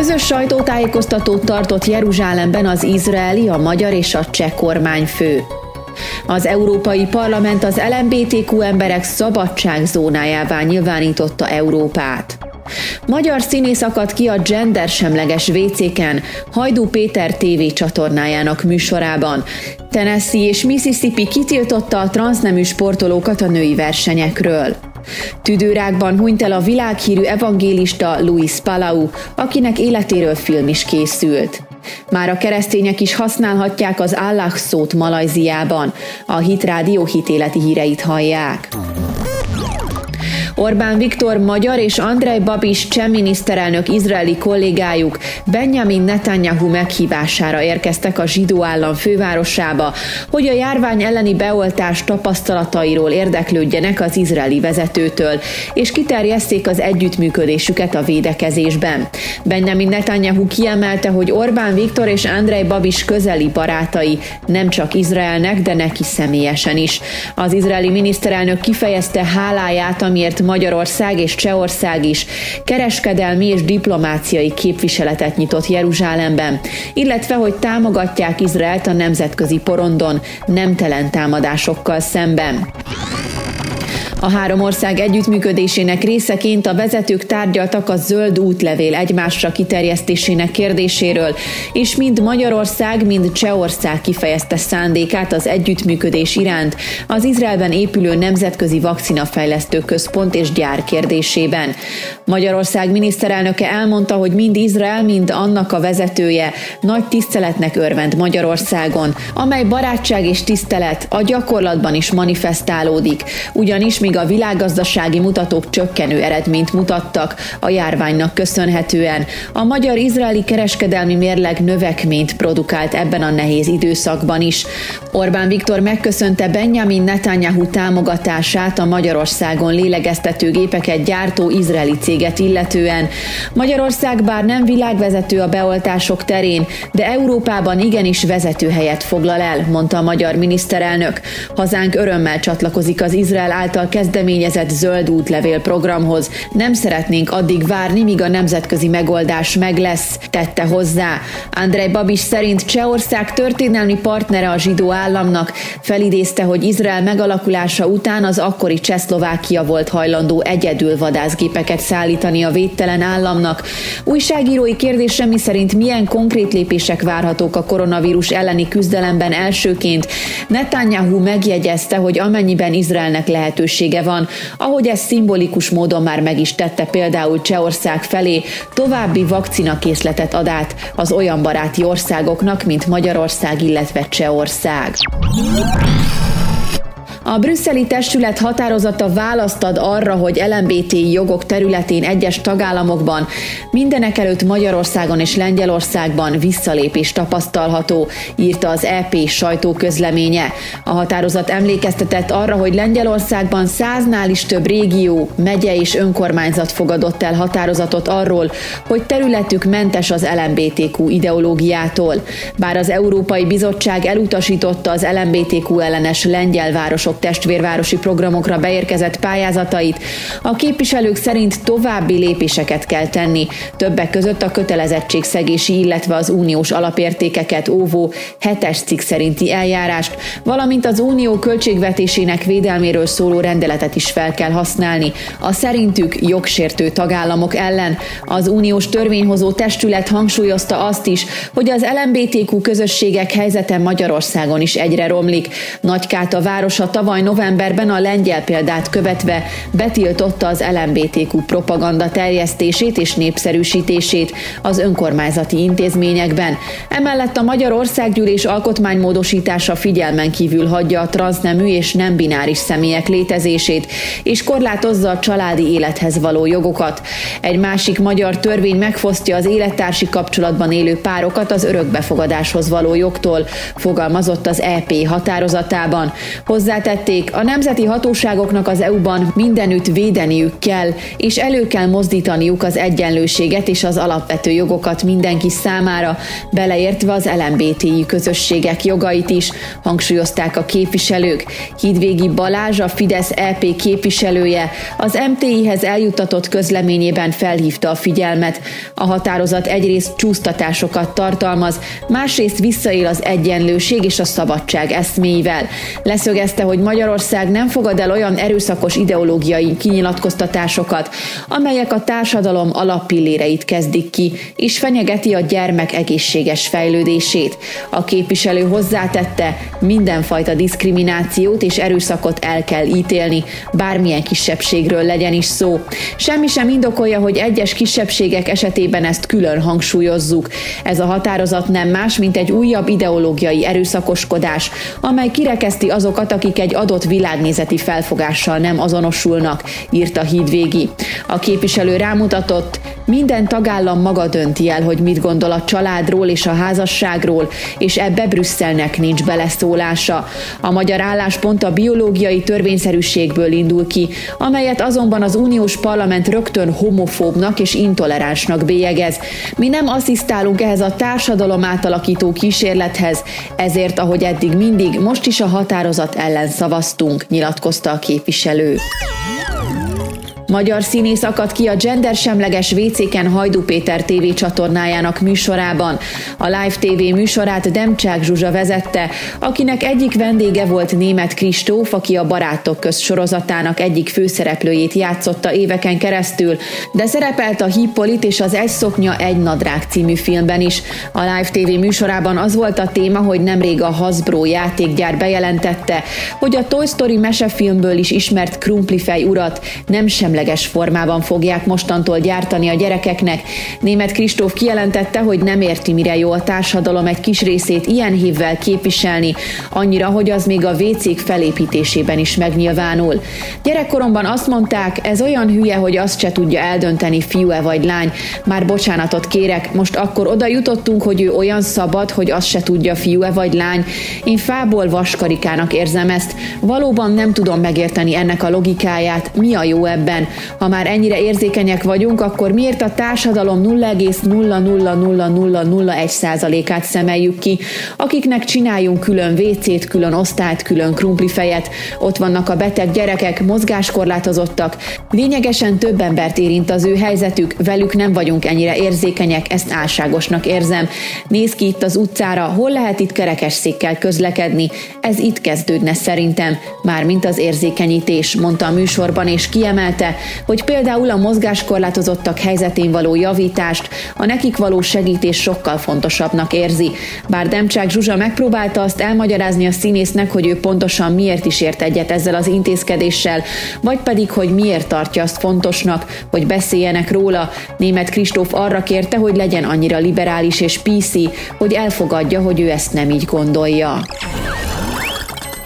Közös sajtótájékoztatót tartott Jeruzsálemben az izraeli, a magyar és a cseh kormányfő. Az Európai Parlament az LMBTQ emberek szabadságzónájává nyilvánította Európát. Magyar színész akadt ki a gendersemleges WC-ken Hajdú Péter TV csatornájának műsorában. Tennessee és Mississippi kitiltotta a transznemű sportolókat a női versenyekről. Tüdőrákban hunyt el a világhírű evangélista Luis Palau, akinek életéről film is készült. Már a keresztények is használhatják az Allah szót Malajziában. A Hit Rádió hitéleti híreit hallják. Orbán Viktor magyar és Andrej Babis cseh miniszterelnök izraeli kollégájuk Benjamin Netanyahu meghívására érkeztek a zsidó állam fővárosába, hogy a járvány elleni beoltás tapasztalatairól érdeklődjenek az izraeli vezetőtől, és kiterjeszték az együttműködésüket a védekezésben. Benjamin Netanyahu kiemelte, hogy Orbán Viktor és Andrej Babis közeli barátai nem csak Izraelnek, de neki személyesen is. Az izraeli miniszterelnök kifejezte háláját, amiért Magyarország és Csehország is kereskedelmi és diplomáciai képviseletet nyitott Jeruzsálemben, illetve hogy támogatják Izraelt a nemzetközi porondon nemtelen támadásokkal szemben. A három ország együttműködésének részeként a vezetők tárgyaltak a zöld útlevél egymásra kiterjesztésének kérdéséről, és mind Magyarország, mind Csehország kifejezte szándékát az együttműködés iránt az Izraelben épülő Nemzetközi Vakcinafejlesztő Központ és gyár kérdésében. Magyarország miniszterelnöke elmondta, hogy mind Izrael, mind annak a vezetője nagy tiszteletnek örvend Magyarországon, amely barátság és tisztelet a gyakorlatban is manifestálódik, ugyanis mi míg a világgazdasági mutatók csökkenő eredményt mutattak a járványnak köszönhetően. A magyar-izraeli kereskedelmi mérleg növekményt produkált ebben a nehéz időszakban is. Orbán Viktor megköszönte Benjamin Netanyahu támogatását a Magyarországon lélegeztető gépeket gyártó izraeli céget illetően. Magyarország bár nem világvezető a beoltások terén, de Európában igenis vezető helyet foglal el, mondta a magyar miniszterelnök. Hazánk örömmel csatlakozik az Izrael által kezdeményezett zöld útlevél programhoz. Nem szeretnénk addig várni, míg a nemzetközi megoldás meg lesz, tette hozzá. Andrej Babis szerint Csehország történelmi partnere a zsidó államnak, felidézte, hogy Izrael megalakulása után az akkori Csehszlovákia volt hajlandó egyedül vadászgépeket szállítani a védtelen államnak. Újságírói kérdése mi szerint milyen konkrét lépések várhatók a koronavírus elleni küzdelemben elsőként. Netanyahu megjegyezte, hogy amennyiben Izraelnek lehetőség lehetősége van, ahogy ez szimbolikus módon már meg is tette például Csehország felé, további vakcinakészletet ad át az olyan baráti országoknak, mint Magyarország, illetve Csehország. A brüsszeli testület határozata választ ad arra, hogy LMBT jogok területén egyes tagállamokban, mindenek előtt Magyarországon és Lengyelországban visszalépés tapasztalható, írta az EP sajtóközleménye. A határozat emlékeztetett arra, hogy Lengyelországban száznál is több régió, megye és önkormányzat fogadott el határozatot arról, hogy területük mentes az LMBTQ ideológiától. Bár az Európai Bizottság elutasította az LMBTQ ellenes lengyel városok testvérvárosi programokra beérkezett pályázatait, a képviselők szerint további lépéseket kell tenni, többek között a kötelezettségszegési, illetve az uniós alapértékeket óvó hetes cikk szerinti eljárást, valamint az unió költségvetésének védelméről szóló rendeletet is fel kell használni, a szerintük jogsértő tagállamok ellen. Az uniós törvényhozó testület hangsúlyozta azt is, hogy az LMBTQ közösségek helyzete Magyarországon is egyre romlik. Nagykáta városa tavaly Tavaly novemberben a lengyel példát követve betiltotta az LMBTQ propaganda terjesztését és népszerűsítését az önkormányzati intézményekben. Emellett a Magyar Országgyűlés alkotmánymódosítása figyelmen kívül hagyja a transznemű és nem bináris személyek létezését, és korlátozza a családi élethez való jogokat. Egy másik magyar törvény megfosztja az élettársi kapcsolatban élő párokat az örökbefogadáshoz való jogtól, fogalmazott az EP határozatában. Hozzátett Hozzátették, a nemzeti hatóságoknak az EU-ban mindenütt védeniük kell, és elő kell mozdítaniuk az egyenlőséget és az alapvető jogokat mindenki számára, beleértve az LMBTI közösségek jogait is, hangsúlyozták a képviselők. Hídvégi Balázs, a Fidesz EP képviselője, az MTI-hez eljutatott közleményében felhívta a figyelmet. A határozat egyrészt csúsztatásokat tartalmaz, másrészt visszaél az egyenlőség és a szabadság eszméivel. Leszögezte, hogy Magyarország nem fogad el olyan erőszakos ideológiai kinyilatkoztatásokat, amelyek a társadalom alappilléreit kezdik ki, és fenyegeti a gyermek egészséges fejlődését. A képviselő hozzátette, mindenfajta diszkriminációt és erőszakot el kell ítélni, bármilyen kisebbségről legyen is szó. Semmi sem indokolja, hogy egyes kisebbségek esetében ezt külön hangsúlyozzuk. Ez a határozat nem más, mint egy újabb ideológiai erőszakoskodás, amely kirekeszti azokat, akik egy adott világnézeti felfogással nem azonosulnak, írta Hídvégi. A képviselő rámutatott, minden tagállam maga dönti el, hogy mit gondol a családról és a házasságról, és ebbe Brüsszelnek nincs beleszólása. A magyar álláspont a biológiai törvényszerűségből indul ki, amelyet azonban az uniós parlament rögtön homofóbnak és intoleránsnak bélyegez. Mi nem asszisztálunk ehhez a társadalom átalakító kísérlethez, ezért, ahogy eddig mindig, most is a határozat ellen szavaztunk, nyilatkozta a képviselő. Magyar színész akadt ki a gendersemleges WC-ken Hajdú Péter TV csatornájának műsorában. A Live TV műsorát Demcsák Zsuzsa vezette, akinek egyik vendége volt német Kristóf, aki a Barátok köz sorozatának egyik főszereplőjét játszotta éveken keresztül, de szerepelt a Hippolit és az Egy szoknya, egy nadrág című filmben is. A Live TV műsorában az volt a téma, hogy nemrég a Hasbro játékgyár bejelentette, hogy a Toy Story mesefilmből is ismert krumplifej urat nem semleges semleges formában fogják mostantól gyártani a gyerekeknek. Német Kristóf kijelentette, hogy nem érti, mire jó a társadalom egy kis részét ilyen hívvel képviselni, annyira, hogy az még a WC-k felépítésében is megnyilvánul. Gyerekkoromban azt mondták, ez olyan hülye, hogy azt se tudja eldönteni, fiú-e vagy lány. Már bocsánatot kérek, most akkor oda jutottunk, hogy ő olyan szabad, hogy azt se tudja, fiú-e vagy lány. Én fából vaskarikának érzem ezt. Valóban nem tudom megérteni ennek a logikáját, mi a jó ebben. Ha már ennyire érzékenyek vagyunk, akkor miért a társadalom 0,00001%-át szemeljük ki, akiknek csináljunk külön WC-t, külön osztályt, külön krumplifejet, ott vannak a beteg gyerekek, mozgáskorlátozottak, lényegesen több embert érint az ő helyzetük, velük nem vagyunk ennyire érzékenyek, ezt álságosnak érzem. Néz ki itt az utcára, hol lehet itt kerekesszékkel közlekedni, ez itt kezdődne szerintem, már mint az érzékenyítés, mondta a műsorban, és kiemelte, hogy például a mozgáskorlátozottak helyzetén való javítást, a nekik való segítés sokkal fontosabbnak érzi. Bár Demcsák Zsuzsa megpróbálta azt elmagyarázni a színésznek, hogy ő pontosan miért is ért egyet ezzel az intézkedéssel, vagy pedig, hogy miért tartja azt fontosnak, hogy beszéljenek róla. Német Kristóf arra kérte, hogy legyen annyira liberális és PC, hogy elfogadja, hogy ő ezt nem így gondolja.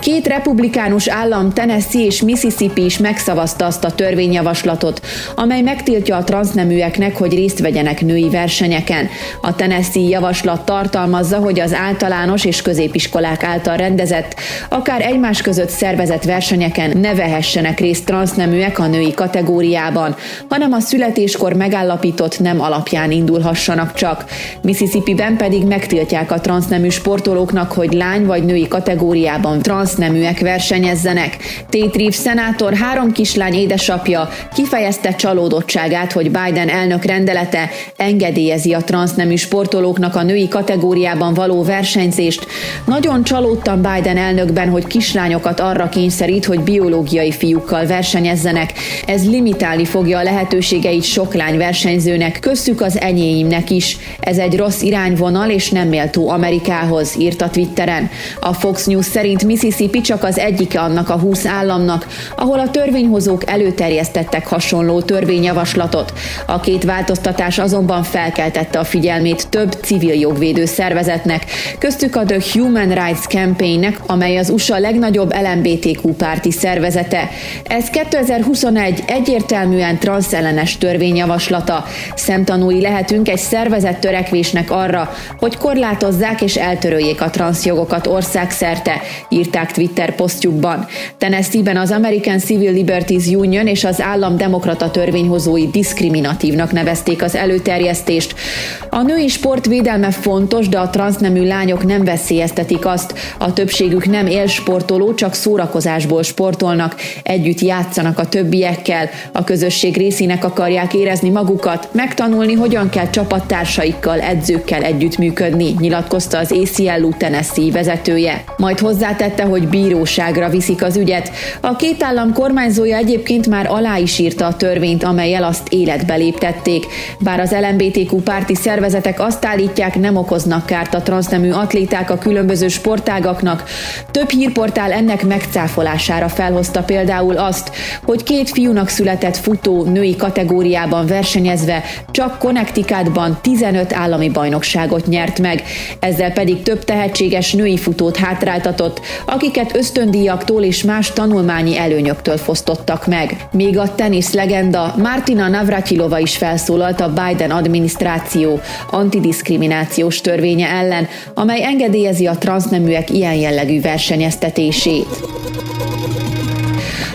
Két republikánus állam, Tennessee és Mississippi is megszavazta azt a törvényjavaslatot, amely megtiltja a transzneműeknek, hogy részt vegyenek női versenyeken. A Tennessee javaslat tartalmazza, hogy az általános és középiskolák által rendezett, akár egymás között szervezett versenyeken ne vehessenek részt transzneműek a női kategóriában, hanem a születéskor megállapított nem alapján indulhassanak csak. Mississippi-ben pedig megtiltják a transznemű sportolóknak, hogy lány vagy női kategóriában transz transzneműek versenyezzenek. Tate szenátor három kislány édesapja kifejezte csalódottságát, hogy Biden elnök rendelete engedélyezi a transznemű sportolóknak a női kategóriában való versenyzést. Nagyon csalódtam Biden elnökben, hogy kislányokat arra kényszerít, hogy biológiai fiúkkal versenyezzenek. Ez limitálni fogja a lehetőségeit sok lány versenyzőnek, köszük az enyéimnek is. Ez egy rossz irányvonal és nem méltó Amerikához, írta Twitteren. A Fox News szerint Mississippi Mississippi csak az egyike annak a 20 államnak, ahol a törvényhozók előterjesztettek hasonló törvényjavaslatot. A két változtatás azonban felkeltette a figyelmét több civil jogvédő szervezetnek, köztük a The Human Rights Campaignnek, amely az USA legnagyobb LMBTQ párti szervezete. Ez 2021 egyértelműen transzellenes törvényjavaslata. Szemtanúi lehetünk egy szervezett törekvésnek arra, hogy korlátozzák és eltöröljék a transzjogokat országszerte, írták írták Twitter posztjukban. Tennessee-ben az American Civil Liberties Union és az állam demokrata törvényhozói diszkriminatívnak nevezték az előterjesztést. A női sport védelme fontos, de a transznemű lányok nem veszélyeztetik azt. A többségük nem élsportoló, csak szórakozásból sportolnak, együtt játszanak a többiekkel, a közösség részének akarják érezni magukat, megtanulni, hogyan kell csapattársaikkal, edzőkkel együttműködni, nyilatkozta az ACLU Tennessee vezetője. Majd hozzátette, hogy bíróságra viszik az ügyet. A két állam kormányzója egyébként már alá is írta a törvényt, amelyel azt életbe léptették. Bár az LMBTQ párti szervezetek azt állítják, nem okoznak kárt a transznemű atléták a különböző sportágaknak. Több hírportál ennek megcáfolására felhozta például azt, hogy két fiúnak született futó női kategóriában versenyezve csak Connecticutban 15 állami bajnokságot nyert meg, ezzel pedig több tehetséges női futót hátráltatott, akiket ösztöndíjaktól és más tanulmányi előnyöktől fosztottak meg. Még a tenisz legenda Martina Navratilova is felszólalt a Biden adminisztráció antidiszkriminációs törvénye ellen, amely engedélyezi a transzneműek ilyen jellegű versenyeztetését.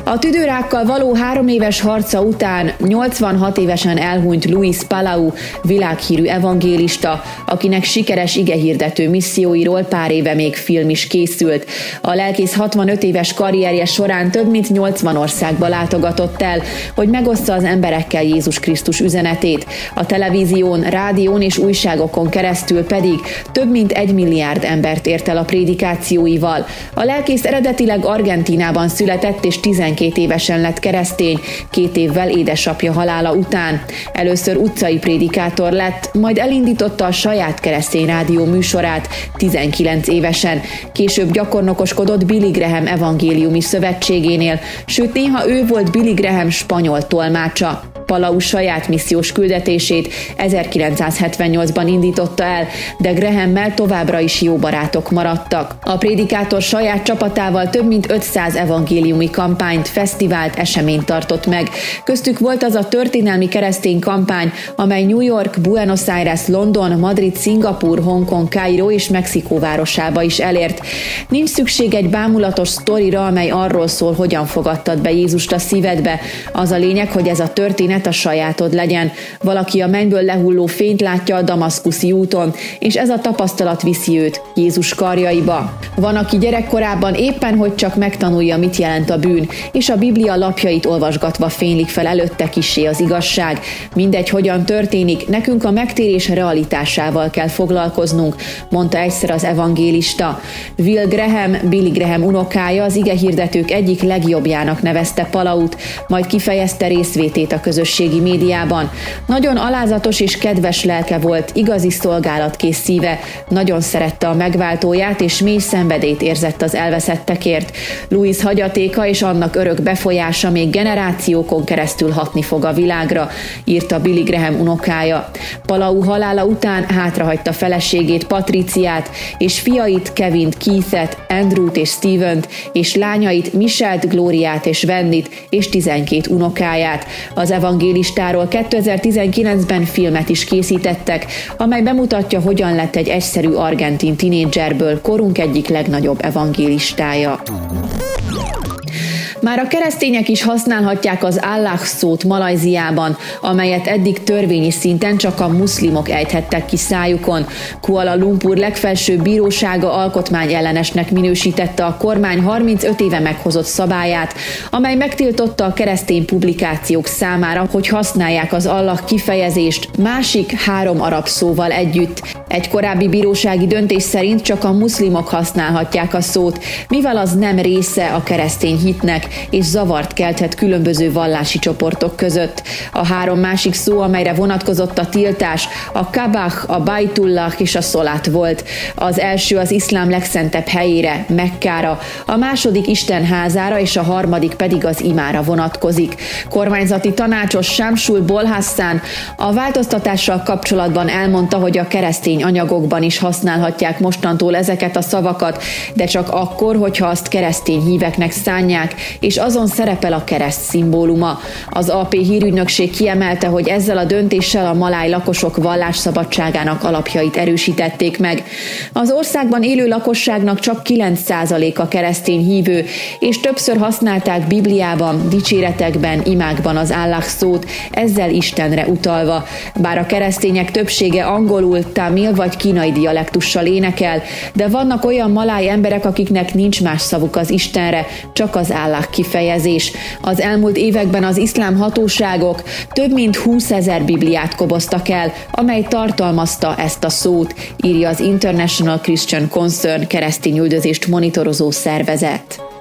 A tüdőrákkal való három éves harca után 86 évesen elhunyt Luis Palau, világhírű evangélista, akinek sikeres igehirdető misszióiról pár éve még film is készült. A lelkész 65 éves karrierje során több mint 80 országba látogatott el, hogy megoszta az emberekkel Jézus Krisztus üzenetét. A televízión, rádión és újságokon keresztül pedig több mint egy milliárd embert ért el a prédikációival. A lelkész eredetileg Argentinában született és 12 12 évesen lett keresztény, két évvel édesapja halála után. Először utcai prédikátor lett, majd elindította a saját keresztény rádió műsorát 19 évesen. Később gyakornokoskodott Billy Graham evangéliumi szövetségénél, sőt néha ő volt Billy Graham spanyol tolmácsa. Palau saját missziós küldetését 1978-ban indította el, de Graham-mel továbbra is jó barátok maradtak. A prédikátor saját csapatával több mint 500 evangéliumi kampányt, fesztivált, eseményt tartott meg. Köztük volt az a történelmi keresztény kampány, amely New York, Buenos Aires, London, Madrid, Szingapur, Hongkong, Kairo és Mexikó városába is elért. Nincs szükség egy bámulatos sztorira, amely arról szól, hogyan fogadtad be Jézust a szívedbe. Az a lényeg, hogy ez a történet történet a sajátod legyen. Valaki a mennyből lehulló fényt látja a damaszkuszi úton, és ez a tapasztalat viszi őt Jézus karjaiba. Van, aki gyerekkorában éppen, hogy csak megtanulja, mit jelent a bűn, és a Biblia lapjait olvasgatva fénylik fel előtte kisé az igazság. Mindegy, hogyan történik, nekünk a megtérés realitásával kell foglalkoznunk, mondta egyszer az evangélista. Will Graham, Billy Graham unokája az igehirdetők egyik legjobbjának nevezte Palaut, majd kifejezte részvétét a közös közösségi médiában. Nagyon alázatos és kedves lelke volt, igazi szolgálatkész szíve, nagyon szerette a megváltóját, és mély szenvedét érzett az elveszettekért. Louis hagyatéka és annak örök befolyása még generációkon keresztül hatni fog a világra, írta Billy Graham unokája. Palau halála után hátrahagyta feleségét, Patriciát, és fiait, Kevint, Keithet, Andrewt és Stevent, és lányait, Michelt, Glóriát és Vendit, és 12 unokáját. Az evangélium evangélistáról 2019-ben filmet is készítettek, amely bemutatja, hogyan lett egy egyszerű argentin tinédzserből korunk egyik legnagyobb evangélistája. Már a keresztények is használhatják az Allah szót Malajziában, amelyet eddig törvényi szinten csak a muszlimok ejthettek ki szájukon. Kuala Lumpur legfelsőbb bírósága alkotmányellenesnek minősítette a kormány 35 éve meghozott szabályát, amely megtiltotta a keresztény publikációk számára, hogy használják az Allah kifejezést másik három arab szóval együtt. Egy korábbi bírósági döntés szerint csak a muszlimok használhatják a szót, mivel az nem része a keresztény hitnek, és zavart kelthet különböző vallási csoportok között. A három másik szó, amelyre vonatkozott a tiltás, a kabach, a bajtullah és a szolát volt. Az első az iszlám legszentebb helyére, Mekkára, a második Isten házára és a harmadik pedig az imára vonatkozik. Kormányzati tanácsos Samsul Bolhassan a változtatással kapcsolatban elmondta, hogy a keresztény keresztény anyagokban is használhatják mostantól ezeket a szavakat, de csak akkor, hogyha azt keresztény híveknek szánják, és azon szerepel a kereszt szimbóluma. Az AP hírügynökség kiemelte, hogy ezzel a döntéssel a maláj lakosok vallásszabadságának alapjait erősítették meg. Az országban élő lakosságnak csak 9%-a keresztény hívő, és többször használták Bibliában, dicséretekben, imákban az állás szót, ezzel Istenre utalva. Bár a keresztények többsége angolul, tamil vagy kínai dialektussal énekel, de vannak olyan maláj emberek, akiknek nincs más szavuk az Istenre, csak az állák kifejezés. Az elmúlt években az iszlám hatóságok több mint 20 ezer bibliát koboztak el, amely tartalmazta ezt a szót, írja az International Christian Concern keresztény üldözést monitorozó szervezet.